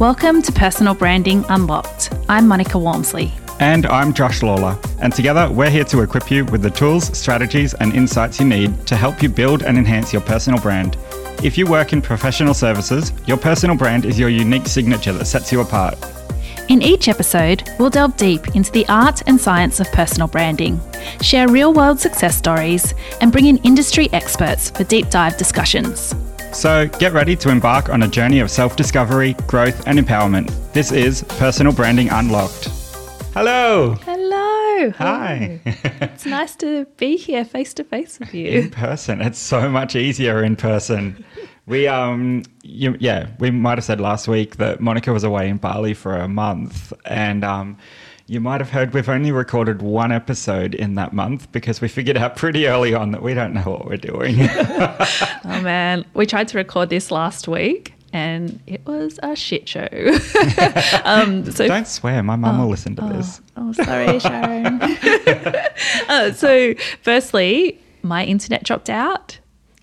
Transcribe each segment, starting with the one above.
Welcome to Personal Branding Unlocked. I'm Monica Walmsley. And I'm Josh Lawler. And together, we're here to equip you with the tools, strategies, and insights you need to help you build and enhance your personal brand. If you work in professional services, your personal brand is your unique signature that sets you apart. In each episode, we'll delve deep into the art and science of personal branding, share real world success stories, and bring in industry experts for deep dive discussions. So get ready to embark on a journey of self discovery, growth, and empowerment. This is Personal Branding Unlocked. Hello. Hello. Hi. it's nice to be here face to face with you. in person. It's so much easier in person. We um you, yeah, we might have said last week that Monica was away in Bali for a month and um you might have heard we've only recorded one episode in that month because we figured out pretty early on that we don't know what we're doing. Oh man, we tried to record this last week and it was a shit show. um, so don't swear, my mum will listen to this. Oh, sorry, Sharon. uh, so, firstly, my internet dropped out.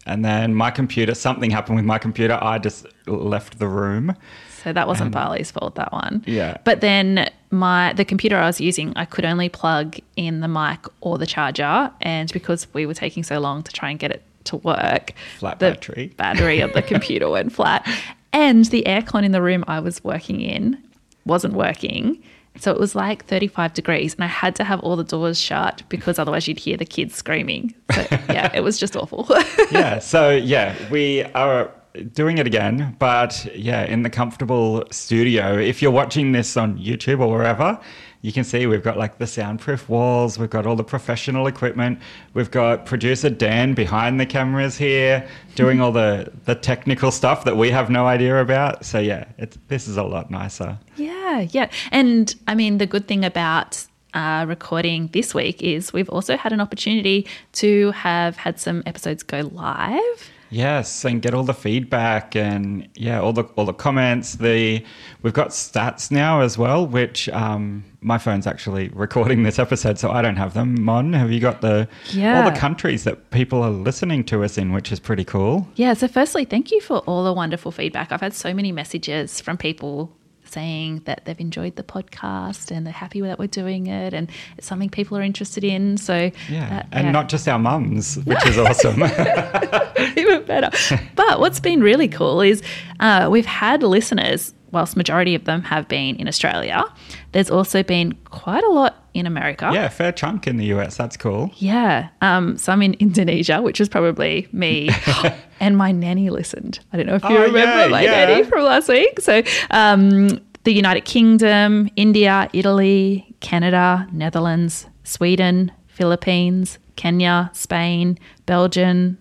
And then my computer, something happened with my computer. I just left the room. So that wasn't Bali's fault, that one. Yeah. But then my the computer I was using, I could only plug in the mic or the charger, and because we were taking so long to try and get it to work, Flat the battery. battery of the computer went flat, and the aircon in the room I was working in wasn't working. So it was like 35 degrees, and I had to have all the doors shut because otherwise you'd hear the kids screaming. So yeah, it was just awful. yeah. So yeah, we are doing it again, but yeah, in the comfortable studio. If you're watching this on YouTube or wherever, you can see we've got like the soundproof walls, we've got all the professional equipment, we've got producer Dan behind the cameras here doing all the the technical stuff that we have no idea about. So yeah, it's this is a lot nicer. Yeah, yeah. And I mean, the good thing about uh, recording this week is we've also had an opportunity to have had some episodes go live. Yes, and get all the feedback and yeah, all the all the comments. The we've got stats now as well, which um, my phone's actually recording this episode, so I don't have them. Mon, have you got the yeah. all the countries that people are listening to us in, which is pretty cool. Yeah, so firstly, thank you for all the wonderful feedback. I've had so many messages from people saying that they've enjoyed the podcast and they're happy that we're doing it and it's something people are interested in. So, Yeah, that- and yeah. not just our mums, which is awesome. even better. But what's been really cool is uh, we've had listeners, whilst majority of them have been in Australia. There's also been quite a lot in America. yeah, fair chunk in the US. That's cool. Yeah. Um, some in Indonesia, which was probably me. and my nanny listened. I don't know if you Oh, remember yeah, my yeah. nanny from last week. So, um, the United Kingdom, India, Italy, Canada, Netherlands, Sweden, Philippines, Kenya, Spain, Belgium,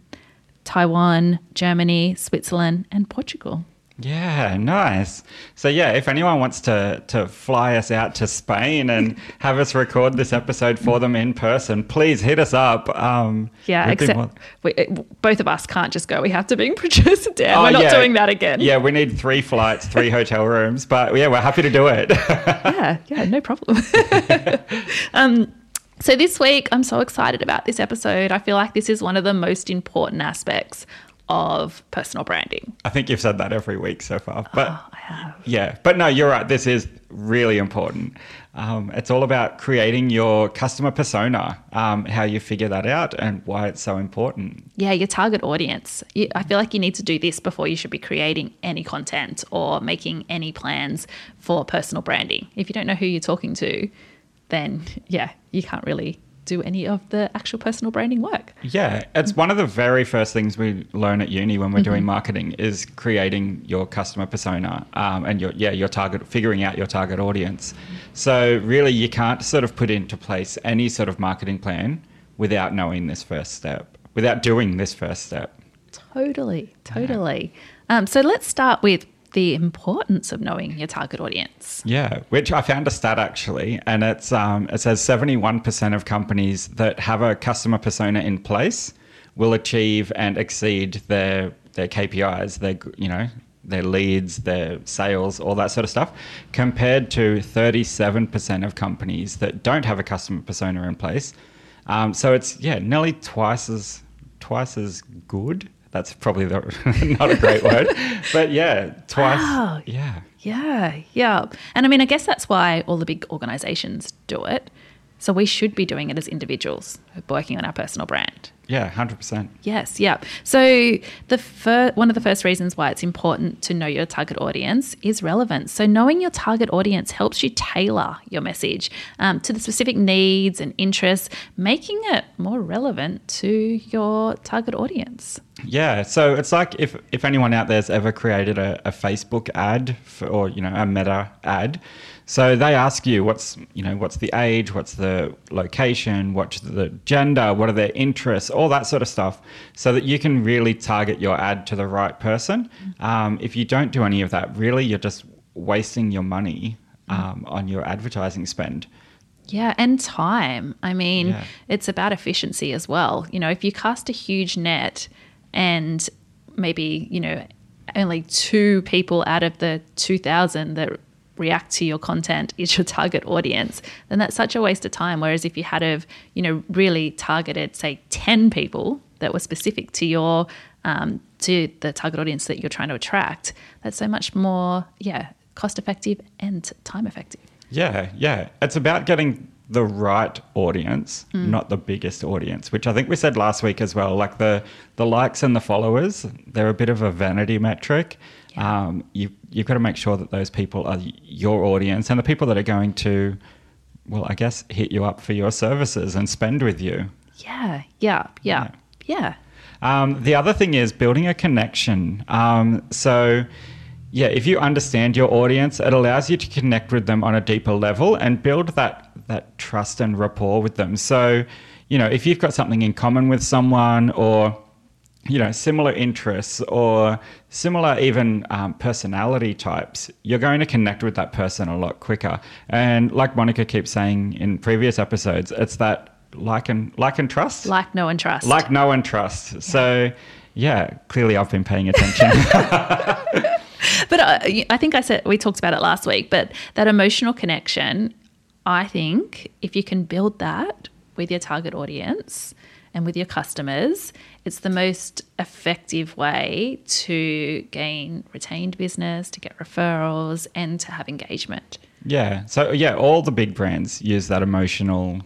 Taiwan, Germany, Switzerland, and Portugal. Yeah, nice. So yeah, if anyone wants to to fly us out to Spain and have us record this episode for them in person, please hit us up. Um, Yeah, except more- we, it- both of us can't just go. We have to bring producer Dan. Oh, we're not yeah. doing that again. Yeah, we need three flights, three hotel rooms, but yeah, we're happy to do it. yeah, yeah, no problem. um, so this week, I'm so excited about this episode. I feel like this is one of the most important aspects of personal branding. I think you've said that every week so far, but Oh, I have. yeah, but no, you're right. This is really important. Um, it's all about creating your customer persona, um, how you figure that out, and why it's so important. Yeah, your target audience. You, I feel like you need to do this before you should be creating any content or making any plans for personal branding. If you don't know who you're talking to, then yeah, you can't really do any of the actual personal branding work. Yeah, it's one of the very first things we learn at uni when we're doing marketing is creating your customer persona um, and your yeah your target, figuring out your target audience. So really, you can't sort of put into place any sort of marketing plan without knowing this first step, without doing this first step. Totally, totally. Um, so let's start with the importance of knowing your target audience. Yeah, which I found a stat actually, and it's um, it says seventy one percent of companies that have a customer persona in place will achieve and exceed their their KPIs, their you know their leads, their sales, all that sort of stuff, compared to thirty seven percent of companies that don't have a customer persona in place. Um, so it's yeah, nearly twice as twice as good. That's probably the, not a great word, but yeah, twice. Wow. Yeah. Yeah, yeah. And I mean, I guess that's why all the big organizations do it. So we should be doing it as individuals, working on our personal brand. Yeah, 100%. Yes, yeah. So the fir- one of the first reasons why it's important to know your target audience is relevance. So knowing your target audience helps you tailor your message um, to the specific needs and interests, making it more relevant to your target audience. Yeah, so it's like if if anyone out there's ever created a, a Facebook ad for, or you know a Meta ad, so they ask you what's you know what's the age, what's the location, what's the gender, what are their interests, all that sort of stuff, so that you can really target your ad to the right person. Um, if you don't do any of that, really you're just wasting your money um, on your advertising spend. Yeah, and time. I mean, Yeah. it's about efficiency as well. You know, if you cast a huge net and maybe, you know, only two people out of the 2,000 that react to your content is your target audience, then that's such a waste of time. Whereas if you had of, you know, really targeted, say, 10 people that were specific to your, um, to the target audience that you're trying to attract, that's so much more, yeah, cost effective and time effective. Yeah, yeah. It's about getting the right audience, not the biggest audience, which I think we said last week as well. Like the the likes and the followers, they're a bit of a vanity metric. Um, you you've got to make sure that those people are your audience and the people that are going to, well, I guess, hit you up for your services and spend with you. Yeah, yeah, yeah, yeah. Um, the other thing is building a connection. Um, so, yeah, if you understand your audience, it allows you to connect with them on a deeper level and build that that trust and rapport with them. So, you know, if you've got something in common with someone, or you know, similar interests, or similar even um, personality types, you're going to connect with that person a lot quicker. And like Monica keeps saying in previous episodes, it's that like and like and trust Like, know, and trust. like no one trusts. So, yeah, clearly I've been paying attention. but uh, I think I said we talked about it last week. But that emotional connection, I think, if you can build that with your target audience and with your customers, it's the most effective way to gain retained business, to get referrals, and to have engagement. yeah. So, yeah, all the big brands use that emotional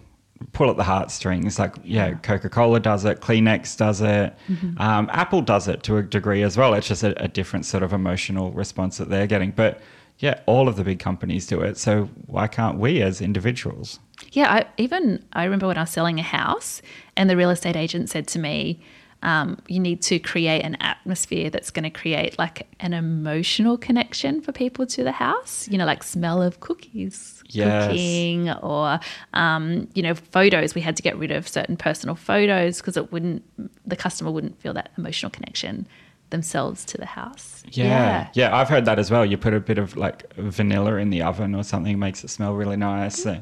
pull at the heartstrings. Like, yeah, Coca Cola does it, Kleenex does it, um, Apple does it to a degree as well. It's just a, a different sort of emotional response that they're getting. But yeah, all of the big companies do it. So, why can't we as individuals? Yeah, I, even I remember when I was selling a house, and the real estate agent said to me, um, "You need to create an atmosphere that's going to create like an emotional connection for people to the house. You know, like smell of cookies, Yes. cooking, or um, you know, photos. We had to get rid of certain personal photos because it wouldn't, the customer wouldn't feel that emotional connection themselves to the house. Yeah. yeah, I've heard that as well. You put a bit of like vanilla in the oven or something, makes it smell really nice. So,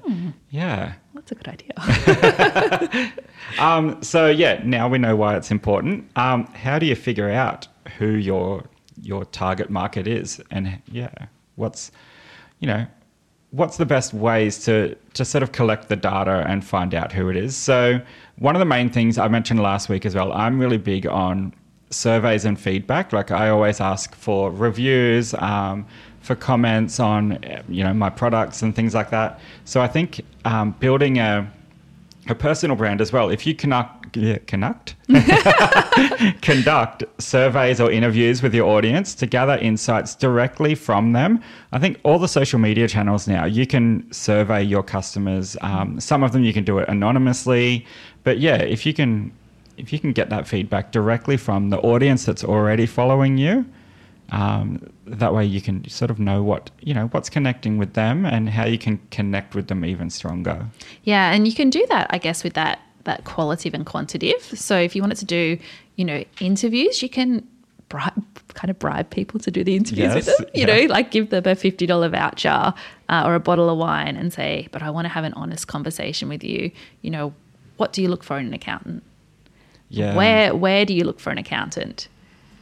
yeah. that's a good idea. Um, so yeah, now we know why it's important. Um, how do you figure out who your your target market is, and yeah, what's you know what's the best ways to to sort of collect the data and find out who it is? So one of the main things I mentioned last week as well, I'm really big on surveys and feedback. Like I always ask for reviews. Um, for comments on you know my products and things like that. So I think um, building a a personal brand as well. If you yeah, conduct, conduct surveys or interviews with your audience to gather insights directly from them, I think all the social media channels now you can survey your customers. Um, some of them you can do it anonymously, but yeah, if you can, if you can get that feedback directly from the audience that's already following you. Um, that way you can sort of know what you know what's connecting with them and how you can connect with them even stronger Yeah, and you can do that, I guess, with that that qualitative and quantitative. So if you wanted to do, you know, interviews, you can bribe, kind of bribe people to do the interviews with them. You yeah. know, like give them a fifty dollar voucher uh, or a bottle of wine and say, "But I want to have an honest conversation with you. You know, what do you look for in an accountant? Yeah Where where do you look for an accountant?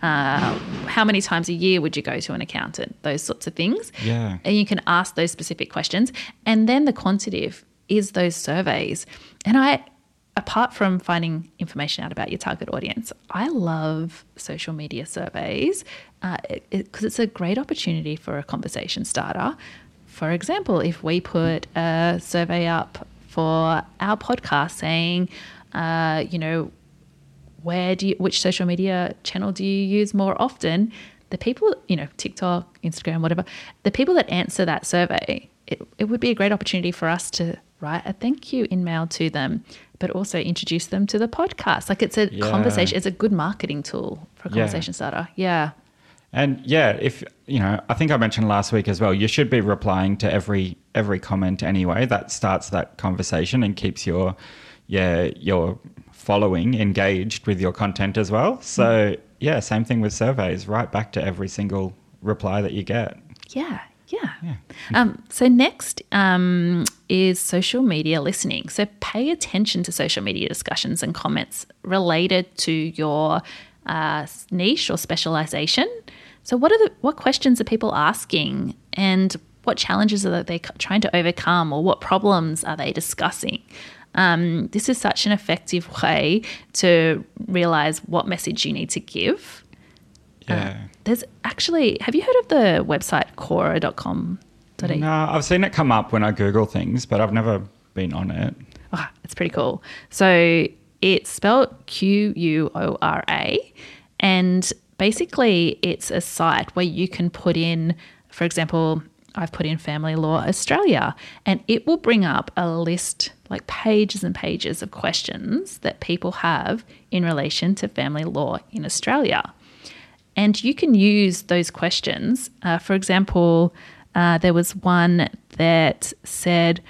Uh, how many times a year would you go to an accountant? Those sorts of things. Yeah. And you can ask those specific questions. And then the quantitative is those surveys. And I apart from finding information out about your target audience, I love social media surveys because uh, it, it, it's a great opportunity for a conversation starter. For example, if we put a survey up for our podcast saying, uh, you know, where do you, which social media channel do you use more often? The people, you know, TikTok, Instagram, whatever, the people that answer that survey, it, it would be a great opportunity for us to write a thank you email to them, but also introduce them to the podcast. Like it's a Yeah. conversation, it's a good marketing tool for a Yeah. conversation starter. Yeah. And yeah, if you know, I think I mentioned last week as well. You should be replying to every every comment anyway. That starts that conversation and keeps your yeah your following engaged with your content as well. So yeah, same thing with surveys. Right back to every single reply that you get. Yeah, yeah. Yeah. Um, so next um, is social media listening. So pay attention to social media discussions and comments related to your uh, niche or specialization. So what are the what questions are people asking, and what challenges are they trying to overcome, or what problems are they discussing? Um, this is such an effective way to realize what message you need to give. Yeah. There's actually, have you heard of the website quora.com.au? no, I've seen it come up when I Google things, but I've never been on it. Ah, it's pretty cool. So it's spelled Q U O R A. And basically, it's a site where you can put in, for example, I've put in Family Law Australia, and it will bring up a list, like pages and pages of questions that people have in relation to family law in Australia. And you can use those questions. Uh, for example, uh, there was one that said,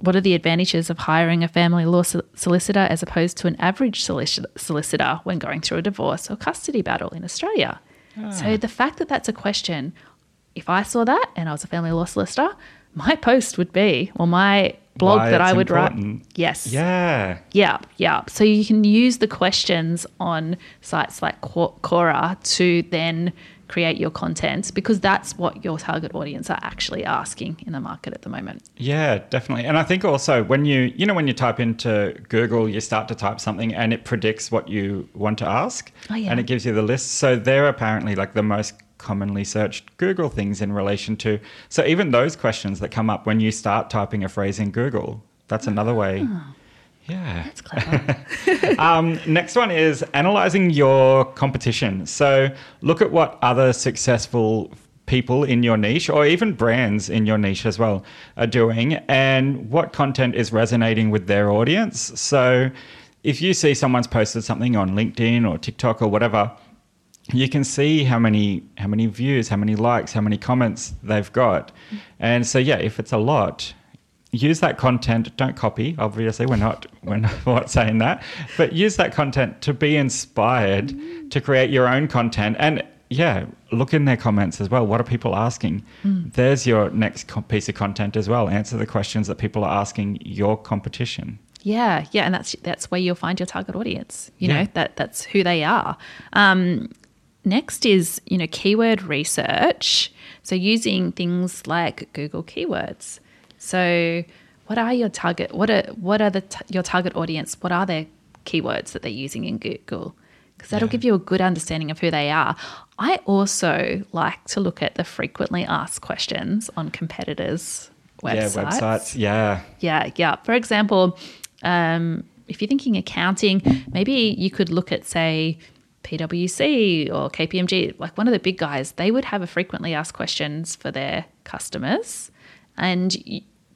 What are the advantages of hiring a family law sol- solicitor as opposed to an average solic- solicitor when going through a divorce or custody battle in Australia? So the fact that that's a question, if I saw that and I was a family law solicitor, my post would be, or my blog that I would important. write. Yes. Yeah. Yeah, yeah. So you can use the questions on sites like Quo- Quora to then create your content because that's what your target audience are actually asking in the market at the moment. Yeah, definitely. And I think also when you, you know, when you type into Google, you start to type something and it predicts what you want to ask. Oh, yeah. And it gives you the list. So they're apparently like the most commonly searched Google things in relation to. So even those questions that come up when you start typing a phrase in Google, that's another way. Yeah. That's clever. Um, next one is analyzing your competition. So look at what other successful people in your niche or even brands in your niche as well are doing and what content is resonating with their audience. So if you see someone's posted something on LinkedIn or TikTok or whatever, you can see how many how many views, how many likes, how many comments they've got. And so yeah, if it's a lot, use that content don't copy obviously we're not we're not saying that but use that content to be inspired to create your own content and yeah look in their comments as well what are people asking there's your next co- piece of content as well answer the questions that people are asking your competition yeah, yeah, and that's that's where you'll find your target audience. You Yeah. know that that's who they are. Um, next is you know keyword research. So using things like Google keywords. So what are your target? What are what are the t- your target audience? What are their keywords that they're using in Google? Because that'll Yeah. give you a good understanding of who they are. I also like to look at the frequently asked questions on competitors' websites. yeah websites yeah Yeah, yeah. For example, um, if you're thinking accounting, maybe you could look at, say, PwC or KPMG, like one of the big guys, they would have a frequently asked questions for their customers. And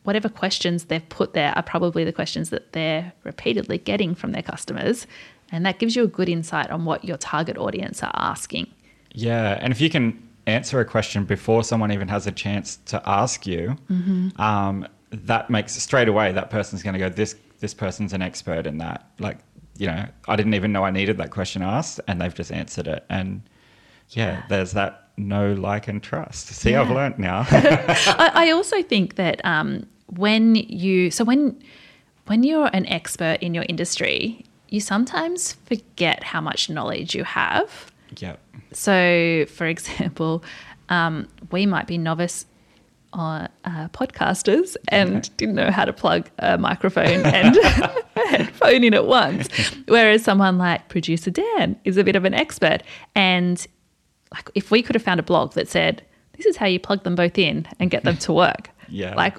whatever questions they've put there are probably the questions that they're repeatedly getting from their customers. And that gives you a good insight on what your target audience are asking. Yeah, and if you can answer a question before someone even has a chance to ask you, Mm-hmm. um, that makes straight away that person's going to go. This this person's an expert in that. Like, you know, I didn't even know I needed that question asked, and they've just answered it. And yeah, there's that know, like, and trust. See, I've Yeah. learnt now. I, I also think that um, when you so when when you're an expert in your industry, you sometimes forget how much knowledge you have. yep. So, for example, um, we might be novice on uh, podcasters and didn't know how to plug a microphone and headphone in at once. Whereas someone like producer Dan is a bit of an expert. And like if we could have found a blog that said, this is how you plug them both in and get them to work. Yeah. Like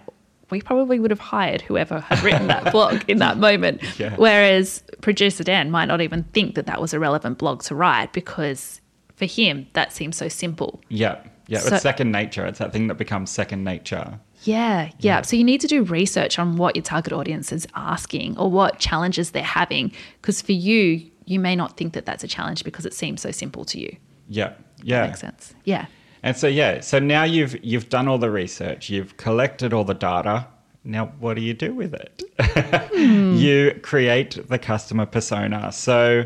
we probably would have hired whoever had written that blog in that moment. Yeah. Whereas producer Dan might not even think that that was a relevant blog to write because for him that seems so simple. Yeah. Yeah. So- it's second nature. It's that thing that becomes second nature. Yeah, yeah. So you need to do research on what your target audience is asking or what challenges they're having. Because for you, you may not think that that's a challenge because it seems so simple to you. Yeah. Yeah. That makes sense. Yeah. And so yeah, so now you've you've done all the research, you've collected all the data. Now what do you do with it? you create the customer persona. So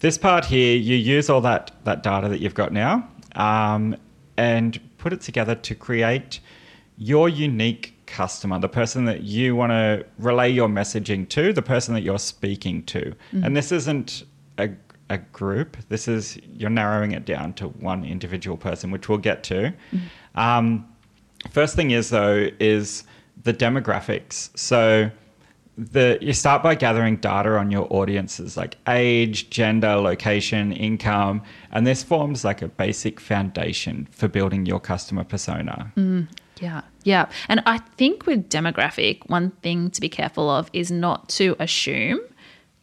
this part here, you use all that that data that you've got now, um, and put it together to create your unique customer, the person that you want to relay your messaging to, the person that you're speaking to. And this isn't a, a group, this is you're narrowing it down to one individual person, which we'll get to. Um, first thing is, though, is the demographics. So the you start by gathering data on your audiences like age, gender, location, income, and this forms like a basic foundation for building your customer persona. Yeah, yeah. And I think with demographic, one thing to be careful of is not to assume,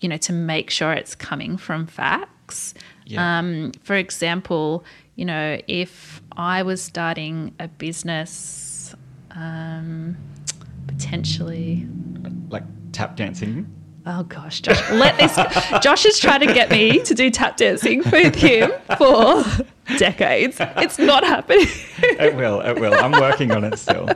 you know, to make sure it's coming from facts. Yeah. Um, for example, you know, if I was starting a business, um, potentially. Like tap dancing. Oh gosh, Josh, let this. Josh is trying to get me to do tap dancing with him for decades. It's not happening. It will, it will. I'm working on it still.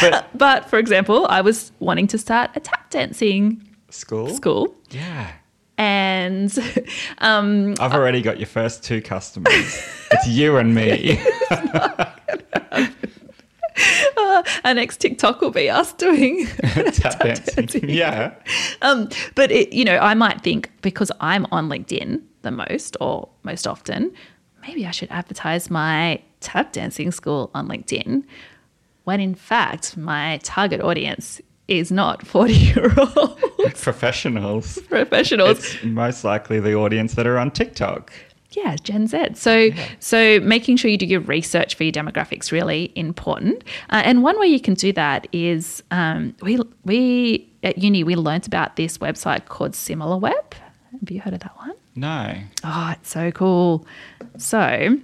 But But for example, I was wanting to start a tap dancing school? school, Yeah. and um, I've already got your first two customers. it's you and me. our next TikTok will be us doing. tap dancing. Yeah. um, but it, you know, I might think because I'm on LinkedIn the most or most often, maybe I should advertise my tap dancing school on LinkedIn. When in fact, my target audience is not 40 year old Professionals. professionals. It's most likely the audience that are on TikTok. Yeah, Gen Z. So, so making sure you do your research for your demographics really important. Uh, and one way you can do that is um, we we at uni we learnt about this website called SimilarWeb. Have you heard of that one? No. Oh, it's so cool. So,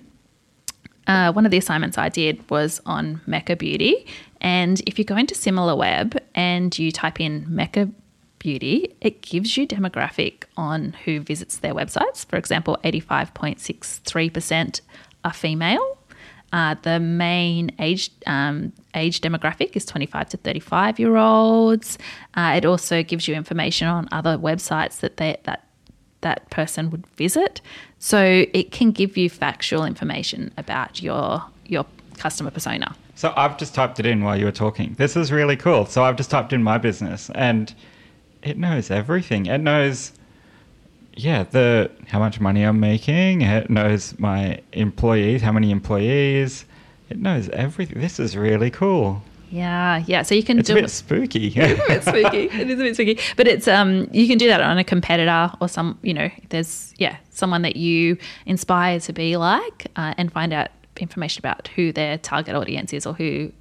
uh, one of the assignments I did was on Mecca Beauty. And if you go into SimilarWeb and you type in Mecca Beauty, it gives you demographic on who visits their websites. For example, 85.63% are female. Uh, the main age um, age demographic is 25 to 35 year olds. Uh, it also gives you information on other websites that they, that that person would visit. So it can give you factual information about your your customer persona. So I've just typed it in while you were talking. This is really cool. So I've just typed in my business and it knows everything. It knows yeah, the how much money I'm making. It knows my employees, how many employees. It knows everything. This is really cool. Yeah, yeah. So you can do it. It's a do bit spooky. it's spooky. It is a bit spooky, but it's um you can do that on a competitor or some you know there's yeah someone that you inspire to be like uh, and find out information about who their target audience is or who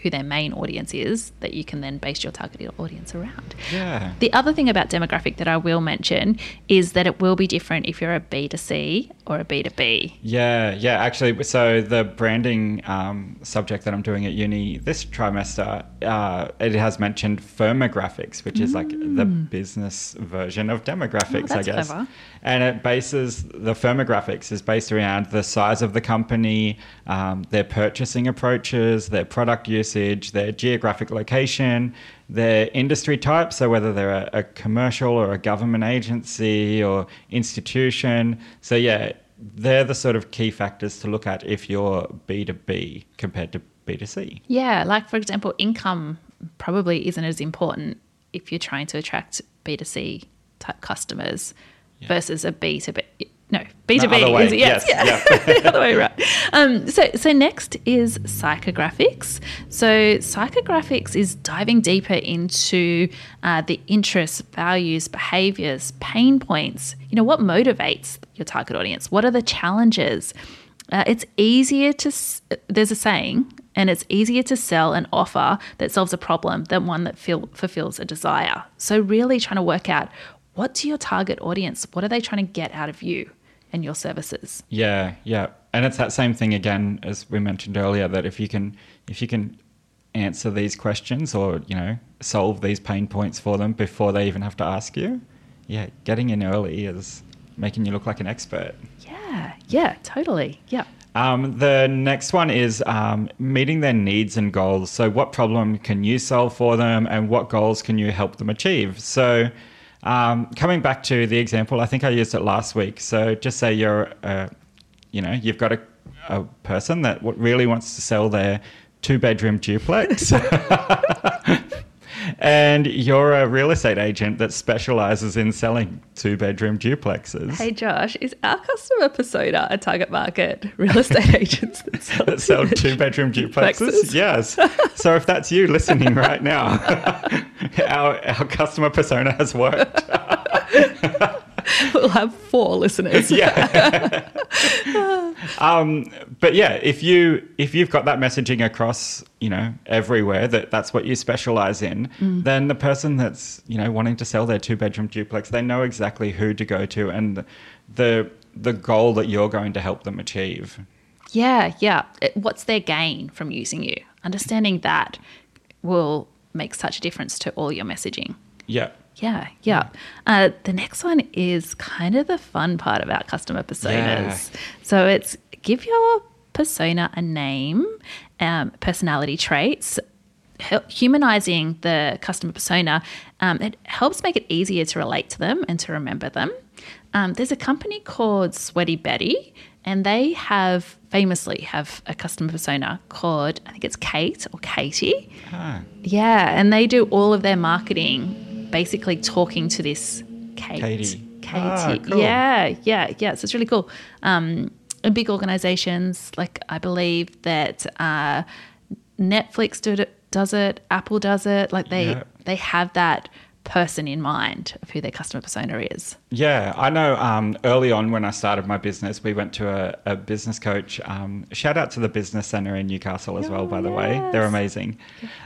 who their main audience is that you can then base your targeted audience around. yeah. The other thing about demographic that I will mention is that it will be different if you're a B2C or a B2B. Yeah, yeah. Actually, so the branding um, subject that I'm doing at uni this trimester, uh, it has mentioned firmographics, which is like the business version of demographics, Oh, I guess. clever. And it bases the firmographics is based around the size of the company, um, their purchasing approaches, their product usage, their geographic location, their industry type. So whether they're a, a commercial or a government agency or institution. So yeah, they're the sort of key factors to look at if you're B2B compared to B2C. Yeah, like for example, income probably isn't as important if you're trying to attract B2C type customers versus a B2B. No, B2B other way, is yes, yes, yeah, the other way right. um, so, so next is psychographics. So, psychographics is diving deeper into uh, the interests, values, behaviors, pain points. You know, what motivates your target audience? What are the challenges? Uh, it's easier to, there's a saying, and it's easier to sell an offer that solves a problem than one that feel, fulfills a desire. So, really trying to work out what to your target audience, what are they trying to get out of you and your services? Yeah, yeah, and it's that same thing again as we mentioned earlier that if you can if you can answer these questions or you know solve these pain points for them before they even have to ask you, yeah, getting in early is making you look like an expert. Yeah, yeah, totally. Yeah. Um, the next one is um, meeting their needs and goals. So, what problem can you solve for them, and what goals can you help them achieve? So, um, coming back to the example, I think I used it last week. So, just say you're, uh, you know, you've got a, a person that really wants to sell their two bedroom duplex. And you're a real estate agent that specializes in selling two bedroom duplexes. Hey, Josh, is our customer persona a target market real estate agents that sell, that sell two bedroom duplexes? Yes. So if that's you listening right now, our, our customer persona has worked. We'll have four listeners. yeah. um, but yeah, if you if you've got that messaging across, you know, everywhere that that's what you specialize in, then the person that's you know wanting to sell their two bedroom duplex, they know exactly who to go to and the the goal that you're going to help them achieve. Yeah, yeah. It- What's their gain from using you? Understanding that will make such a difference to all your messaging. Yeah. Yeah, yeah. Uh, the next one is kind of the fun part about customer personas. Yeah. So it's give your persona a name, um, personality traits, humanizing the customer persona. Um, it helps make it easier to relate to them and to remember them. Um, there's a company called Sweaty Betty, and they have famously have a customer persona called I think it's Kate or Katie. Ah, Yeah, and they do all of their marketing basically talking to this Kate. Katie. Katie. Ah, cool. Yeah, yeah, yeah. So it's really cool. Um, and big organizations, like I believe that uh, Netflix do it, does it, Apple does it. Like they Yeah. they have that person in mind of who their customer persona is. Yeah, I know. Um, early on, when I started my business, we went to a, a business coach. Um, shout out to the Business Center in Newcastle as well, Oh, by the way. They're amazing.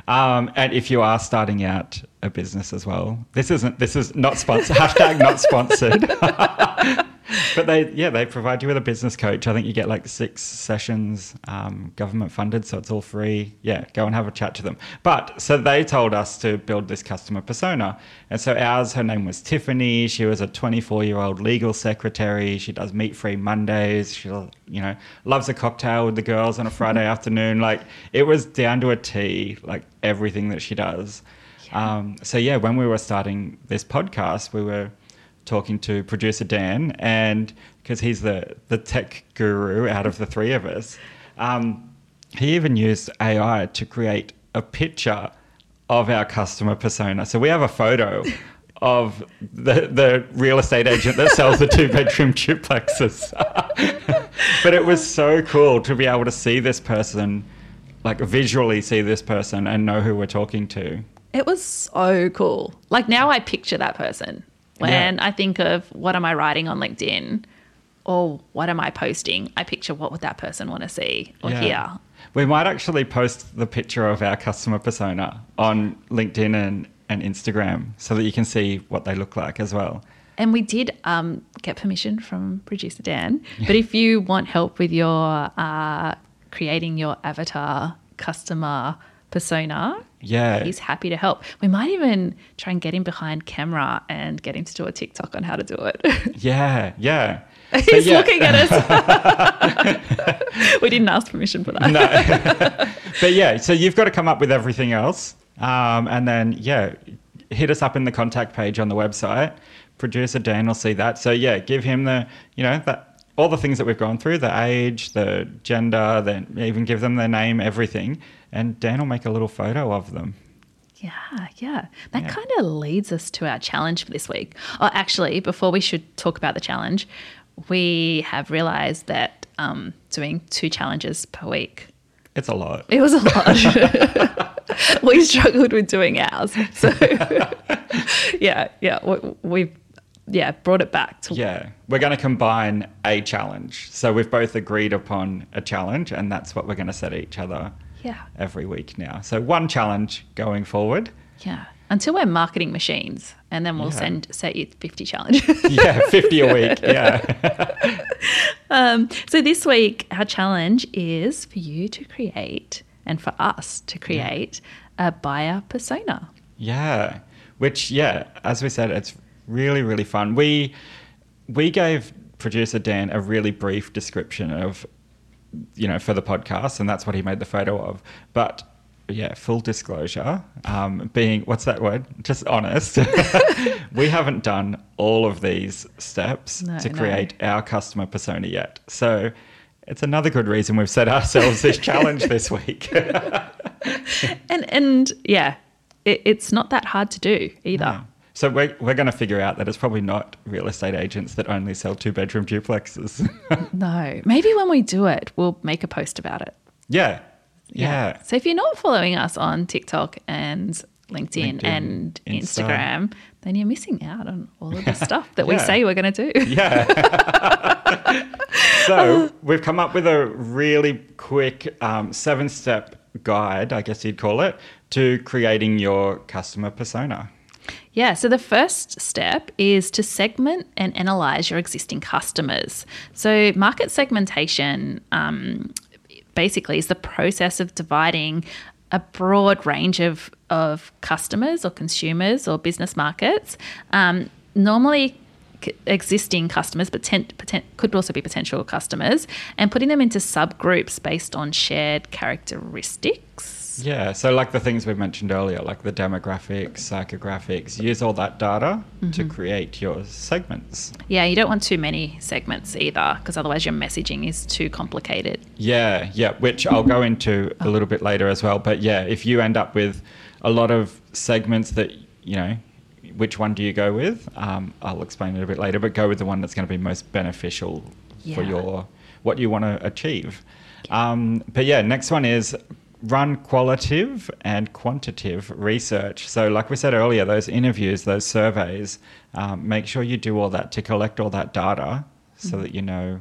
Um, and if you are starting out a business as well, this isn't. This is not sponsored. hashtag not sponsored. but they, yeah, they provide you with a business coach. I think you get like six sessions, um, government funded, so it's all free. Yeah, go and have a chat to them. But so they told us to build this customer persona, and so ours, her name was Tiffany. She was a 24 year old legal secretary. She does meat free Mondays. She, you know, loves a cocktail with the girls on a Friday afternoon. Like it was down to a T, like everything that she does. Um, so yeah, when we were starting this podcast, we were talking to producer Dan, and because he's the the tech guru out of the three of us, um, he even used AI to create a picture of our customer persona. So we have a photo of the the real estate agent that sells the two bedroom duplexes. but it was so cool to be able to see this person, like visually see this person and know who we're talking to. It was so cool. Like now I picture that person when I think of what am I writing on LinkedIn or what am I posting? I picture what would that person want to see or hear. We might actually post the picture of our customer persona on LinkedIn and, and Instagram so that you can see what they look like as well. And we did um, get permission from producer Dan. But if you want help with your uh, creating your avatar customer persona, Yeah. he's happy to help. We might even try and get him behind camera and get him to do a TikTok on how to do it. Yeah, yeah. He's yeah. looking at us. we didn't ask permission for that. No. but yeah, so you've got to come up with everything else. Um, and then, yeah, hit us up in the contact page on the website. Producer Dan will see that. So yeah, give him the, you know, that all the things that we've gone through, the age, the gender, then even give them their name, everything. And Dan will make a little photo of them. Yeah, yeah. That Yeah. kind of leads us to our challenge for this week. Oh, actually, before we should talk about the challenge, we have realized that um, doing two challenges per week. It's a lot. It was a lot. we struggled with doing ours. So, yeah, yeah, we, we yeah brought it back to Yeah, we're going to combine a challenge. So we've both agreed upon a challenge, and that's what we're going to set each other yeah every week now. So one challenge going forward. yeah until we're marketing machines, and then we'll Yeah. send set you fifty challenges. Yeah, 50 a week. Yeah. Um, so this week, our challenge is for you to create and for us to create a buyer persona. Yeah, which yeah, as we said, it's really really fun. We we gave producer Dan a really brief description of you know for the podcast, and that's what he made the photo of. But yeah, full disclosure, um, being what's that word? Just honest. we haven't done all of these steps No, to no. create our customer persona yet. So. It's another good reason we've set ourselves this challenge this week. And and yeah, it, it's not that hard to do either. Yeah. So we're, we're going to figure out that it's probably not real estate agents that only sell two bedroom duplexes. No, maybe when we do it, we'll make a post about it. yeah. Yeah. So if you're not following us on TikTok and LinkedIn, LinkedIn, and Insta. Instagram, then you're missing out on all of the stuff that we say we're going to do. Yeah. so we've come up with a really quick um, seven step guide, I guess you'd call it, to creating your customer persona. Yeah, so the first step is to segment and analyze your existing customers. So, market segmentation um, basically is the process of dividing a broad range of, of customers or consumers or business markets. Um, normally, existing customers, but ten, poten- could also be potential customers, and putting them into subgroups based on shared characteristics. Yeah. So, like the things we mentioned earlier, like the demographics, psychographics, use all that data to create your segments. Yeah, you don't want too many segments either, because otherwise your messaging is too complicated. Yeah, yeah, which I'll go into a little bit later as well. But yeah, if you end up with a lot of segments that, you know, which one do you go with? Um, I'll explain it a bit later, but go with the one that's going to be most beneficial for your what you want to achieve. Um, but yeah, next one is run qualitative and quantitative research. So, like we said earlier, those interviews, those surveys, um, make sure you do all that to collect all that data so that you know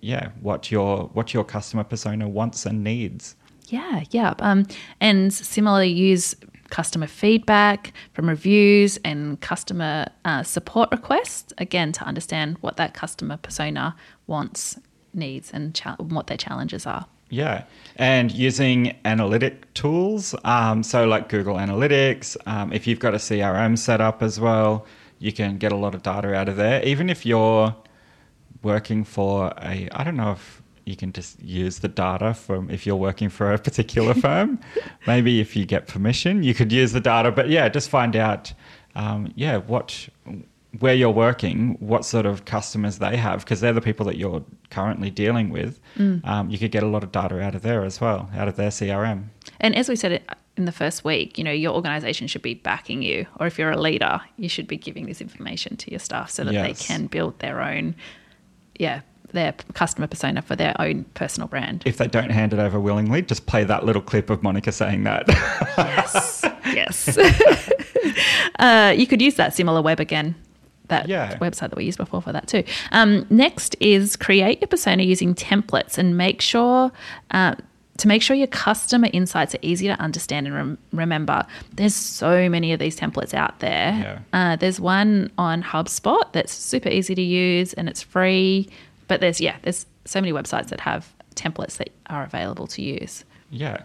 yeah what your what your customer persona wants and needs Yeah, yeah. Um, and similarly, use customer feedback from reviews and customer uh, support requests again to understand what that customer persona wants, needs, and cha- what their challenges are. Yeah. And using analytic tools um, so like google analytics um, if you've got a crm set up as well you can get a lot of data out of there. Even if you're working for a i don't know if you can just use the data from if you're working for a particular firm maybe if you get permission you could use the data. But yeah just find out um, yeah what where you're working what sort of customers they have because they're the people that you're currently dealing with um, you could get a lot of data out of there as well out of their crm And as we said in the first week, you know, your organization should be backing you, or if you're a leader, you should be giving this information to your staff so that they can build their own, yeah, their customer persona for their own personal brand. if they don't hand it over willingly just play that little clip of monica saying that yes, yes. uh, you could use that SimilarWeb again. That Yeah. website that we used before for that too. Um, next is create your persona using templates and make sure uh, to make sure your customer insights are easy to understand and rem- remember. There's so many of these templates out there. Uh, there's one on HubSpot that's super easy to use and it's free. But there's yeah, there's so many websites that have templates that are available to use. Yeah.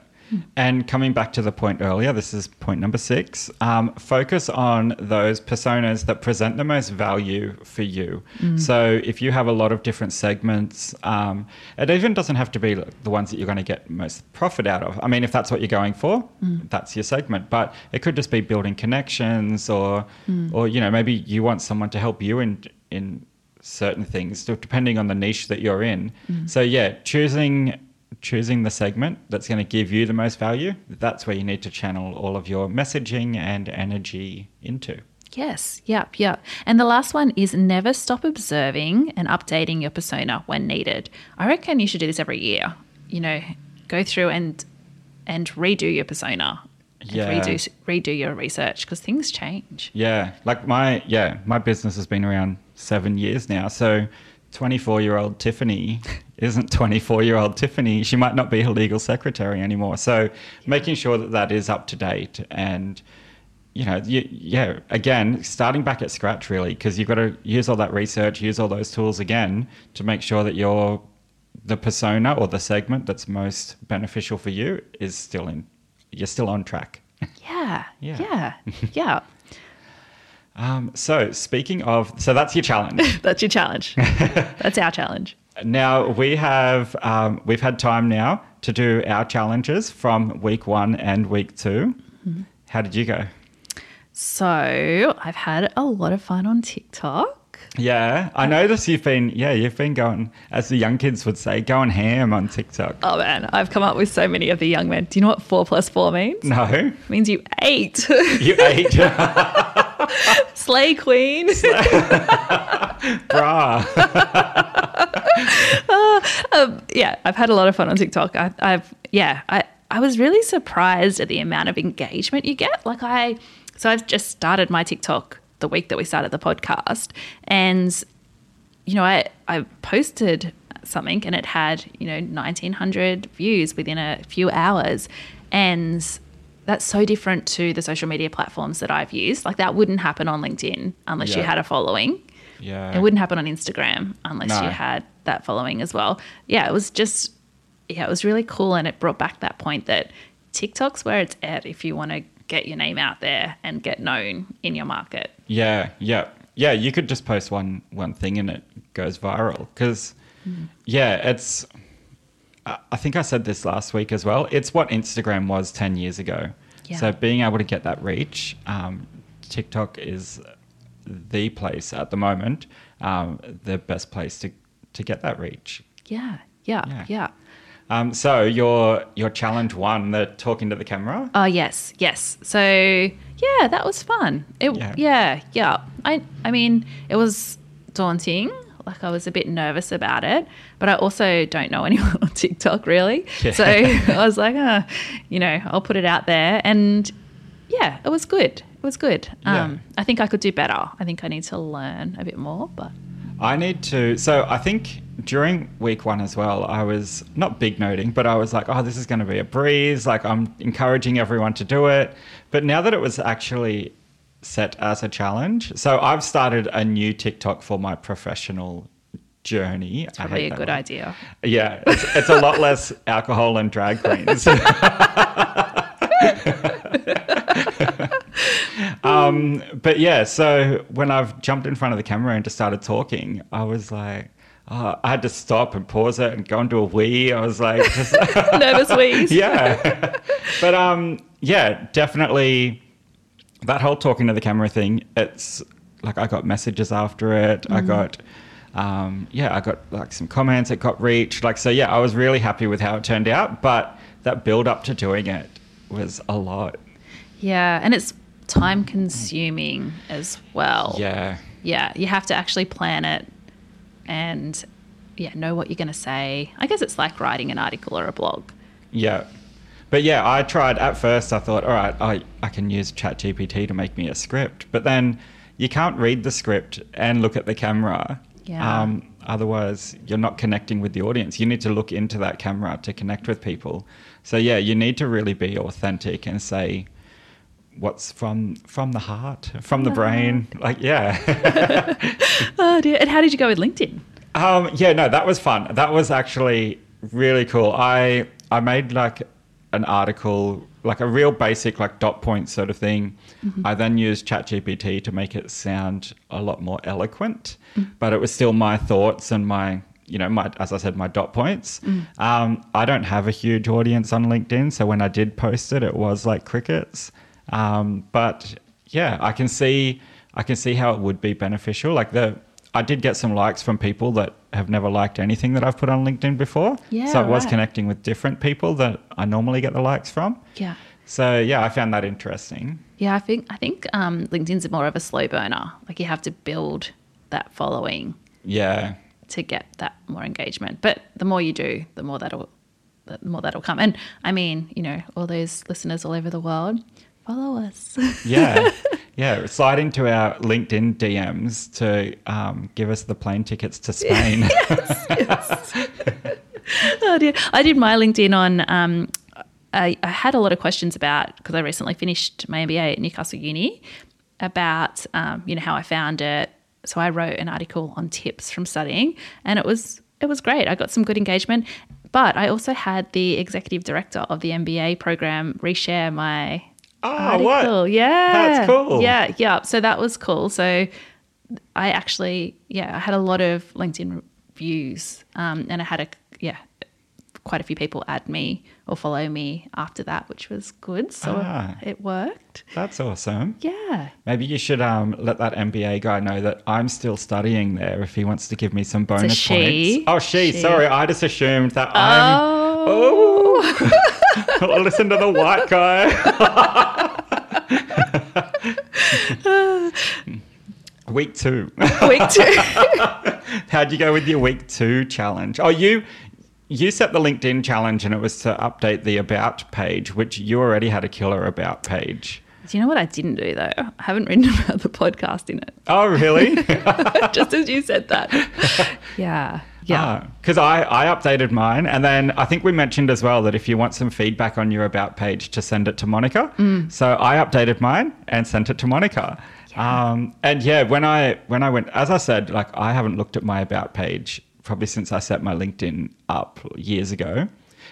And coming back to the point earlier, this is point number six. Um, focus on those personas that present the most value for you. So if you have a lot of different segments, um, it even doesn't have to be the ones that you're going to get most profit out of. I mean, if that's what you're going for, that's your segment. But it could just be building connections, or, or you know, maybe you want someone to help you in in certain things, depending on the niche that you're in. So yeah, choosing choosing the segment that's going to give you the most value, that's where you need to channel all of your messaging and energy into. Yes, yep, yep. And the last one is never stop observing and updating your persona when needed. I reckon you should do this every year. You know, go through and and redo your persona. And Yeah. redo redo your research because things change. Yeah, like my yeah, my business has been around seven years now. So, twenty-four-year-old Tiffany isn't twenty-four-year-old Tiffany. She might not be her legal secretary anymore. So, making sure that that is up to date and you know, you, yeah, again, starting back at scratch really, because you've got to use all that research, use all those tools again to make sure that your the persona or the segment that's most beneficial for you is still in. You're still on track. Yeah, Yeah. yeah, yeah. Um, so speaking of, so that's your challenge. That's your challenge. That's our challenge. now we have um, we've had time now to do our challenges from week one and week 2 How did you go? So I've had a lot of fun on TikTok. Yeah, I noticed you've been yeah you've been going as the young kids would say going ham on TikTok. Oh man, I've come up with so many of the young men. Do you know what four plus four means? No, It means you ate. you ate, Slay queen. brah. Uh, um, yeah, I've had a lot of fun on TikTok. I, I've yeah, I I was really surprised at the amount of engagement you get. Like I, so I've just started my TikTok the week that we started the podcast, and you know I I posted something and it had you know nineteen hundred views within a few hours, and that's so different to the social media platforms that I've used. Like that wouldn't happen on LinkedIn unless you had a following. Yeah, It wouldn't happen on Instagram unless No. you had that following as well. Yeah, it was just, yeah, it was really cool. And it brought back that point that TikTok's where it's at if you want to get your name out there and get known in your market. Yeah, yeah, yeah. You could just post one one thing and it goes viral. Because mm. yeah, it's. I I think I said this last week as well. It's what Instagram was ten years ago. Yeah. So being able to get that reach, um, TikTok is the place at the moment, um, the best place to to get that reach. Yeah, yeah, Yeah. yeah. Um, so your your challenge one, the talking to the camera. Oh yes, yes. So yeah, that was fun. It, Yeah. yeah. yeah, I I mean, it was daunting. Like I was a bit nervous about it, but I also don't know anyone on TikTok really. Yeah. So I was like, uh, you know, I'll put it out there, and yeah, it was good. It was good. Yeah. Um, I think I could do better. I think I need to learn a bit more, but I need to. So I think during week one as well, I was not big noting, but I was like, oh, this is going to be a breeze. Like I'm encouraging everyone to do it. But now that it was actually set as a challenge, so I've started a new TikTok for my professional journey. I probably a good one. idea. Yeah, it's, it's a lot less alcohol and drag queens. um, but yeah, so when I've jumped in front of the camera and just started talking, I was like, oh, I had to stop and pause it and go into a wee. I was like, Nervous wheeze. yeah. but um, yeah, definitely that whole talking to the camera thing. It's like I got messages after it. I got. Um, yeah, I got like some comments. It got reach. Like so, yeah, I was really happy with how it turned out. But that build up to doing it was a lot. Yeah, and it's time consuming as well. Yeah, yeah, you have to actually plan it and yeah, know what you're going to say. I guess it's like writing an article or a blog. yeah. But yeah, I tried at first. I thought, all right, I I can use ChatGPT to make me a script. But then you can't read the script and look at the camera. Yeah. Um, otherwise, you're not connecting with the audience. You need to look into that camera to connect with people. So yeah, you need to really be authentic and say what's from from the heart, from the the brain. Like yeah. Oh dear. And how did you go with LinkedIn? Um, yeah, no, that was fun. That was actually really cool. I I made like an article, like a real basic like dot point sort of thing. I then used ChatGPT to make it sound a lot more eloquent, but it was still my thoughts and my you know my as I said my dot points. Um, I don't have a huge audience on LinkedIn, so when I did post it, it was like crickets. Um, but yeah, I can see I can see how it would be beneficial. Like the I did get some likes from people that have never liked anything that I've put on LinkedIn before. Yeah, so it was right. connecting with different people that I normally get the likes from. Yeah. So yeah, I found that interesting. Yeah, I think I think um, LinkedIn's more of a slow burner. Like you have to build that following Yeah. to get that more engagement. But the more you do, the more that'll the more that'll come. And I mean, you know, all those listeners all over the world, follow us. Yeah. yeah. Slide into our LinkedIn DMs to um, give us the plane tickets to Spain. Yes, oh dear. I did my LinkedIn on. Um, I, I had a lot of questions about because I recently finished my MBA at Newcastle Uni about um, you know how I found it. So I wrote an article on tips from studying, and it was it was great. I got some good engagement, but I also had the executive director of the MBA program reshare my oh, what? Yeah, That's cool. Yeah, yeah. So that was cool. So I actually, yeah, I had a lot of LinkedIn views, um, and I had a yeah, quite a few people add me or follow me after that, which was good. So Ah. it worked. That's awesome. Yeah. Maybe you should um, let that MBA guy know that I'm still studying there if he wants to give me some bonus she. points. Oh, she. She. Sorry, I just assumed that I'm. Oh. Listen to the white guy. week two. Week two. How'd you go with your week two challenge? Oh, you you set the LinkedIn challenge and it was to update the about page, which you already had a killer about page. Do you know what I didn't do though? I haven't written about the podcast in it. Oh, really? Just as you said that. Yeah. Yeah. Because I, I updated mine. And then I think we mentioned as well that if you want some feedback on your About page, to send it to Monica. So I updated mine and sent it to Monica. Um, and yeah, when I when I went, as I said, like I haven't looked at my About page probably since I set my LinkedIn up years ago.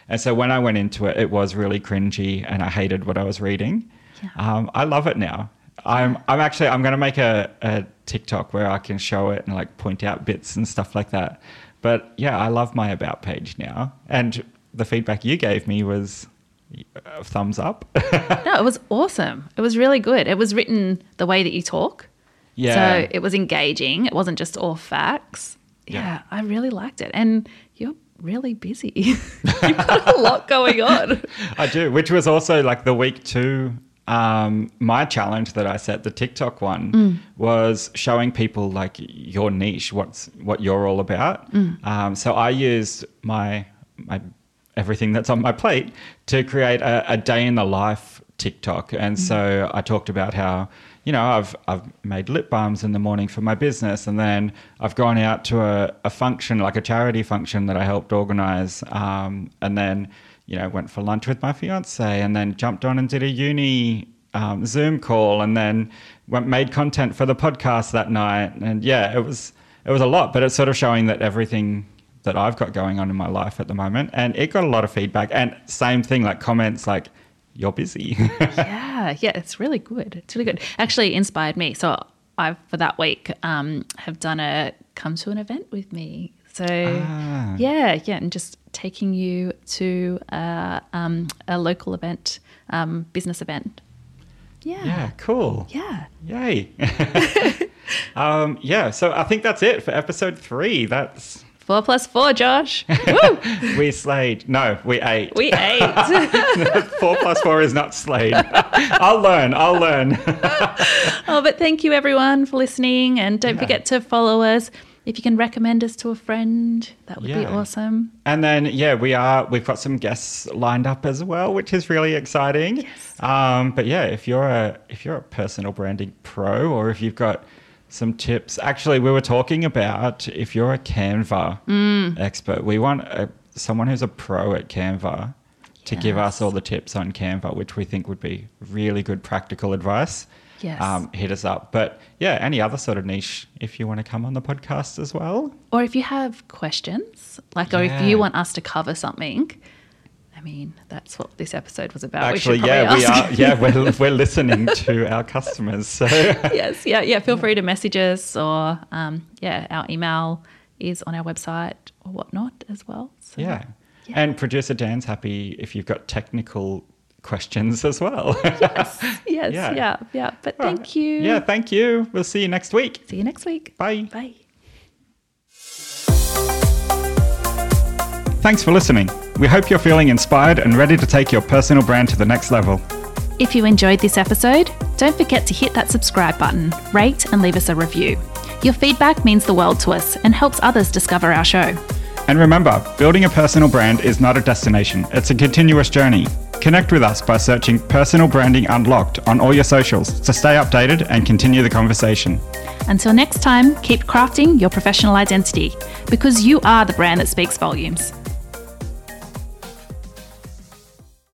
And so when I went into it, it was really cringy and I hated what I was reading. Yeah. Um, I love it now. I'm I'm actually I'm going to make a, a TikTok where I can show it and like point out bits and stuff like that. But yeah, I love my about page now, and the feedback you gave me was a thumbs up. No, it was awesome. It was really good. It was written the way that you talk. yeah, So it was engaging. It wasn't just all facts. Yeah, Yeah. I really liked it. And you're really busy. You've got a lot going on. I do. Which was also like the week two. Um, my challenge that I set, the TikTok one, was showing people like your niche, what's what you're all about. Um, so I used my my everything that's on my plate to create a, a day in the life TikTok, and so I talked about how you know I've I've made lip balms in the morning for my business, and then I've gone out to a, a function like a charity function that I helped organize, um, and then you know, went for lunch with my fiance and then jumped on and did a uni um, Zoom call and then went, made content for the podcast that night. And yeah, it was it was a lot, but it's sort of showing that everything that I've got going on in my life at the moment, and it got a lot of feedback. And same thing, like comments like, "You're busy." yeah, yeah, it's really good. It's really good. Actually inspired me. So I for that week um have done a come to an event with me. So Ah. yeah, yeah, and just taking you to a, um, a local event, um, business event. Yeah. yeah, cool. Yeah. Yay. um, yeah, so I think that's it for episode three. That's Four plus four, Josh. Woo! we slayed. No, we ate. We ate. four plus four is not slayed. I'll learn. I'll learn. oh, but thank you everyone for listening. And don't Yeah. forget to follow us. If you can recommend us to a friend, that would be awesome. and then yeah, we are. We've got some guests lined up as well, which is really exciting. Yes. Um, but yeah, if you're a if you're a personal branding pro, or if you've got some tips, actually, we were talking about if you're a Canva Mm. expert, we want a, someone who's a pro at Canva to give us all the tips on Canva, which we think would be really good practical advice. Yes. um, hit us up. But yeah, any other sort of niche, if you want to come on the podcast as well. Or if you have questions, like, or if you want us to cover something, I mean, that's what this episode was about. Actually, we yeah, we are. Yeah, we're, we're listening to our customers. So yes, yeah, yeah. Feel free to message us, or um, yeah, our email is on our website or whatnot as well. So, yeah. Yeah. And producer Dan's happy if you've got technical questions as well. yes, Yeah. yeah, yeah. But thank you. Yeah, thank you. We'll see you next week. See you next week. Bye. Bye. Thanks for listening. We hope you're feeling inspired and ready to take your personal brand to the next level. If you enjoyed this episode, don't forget to hit that subscribe button, rate, and leave us a review. Your feedback means the world to us and helps others discover our show. And remember, building a personal brand is not a destination, it's a continuous journey. Connect with us by searching Personal Branding Unlocked on all your socials to stay updated and continue the conversation. Until next time, keep crafting your professional identity because you are the brand that speaks volumes.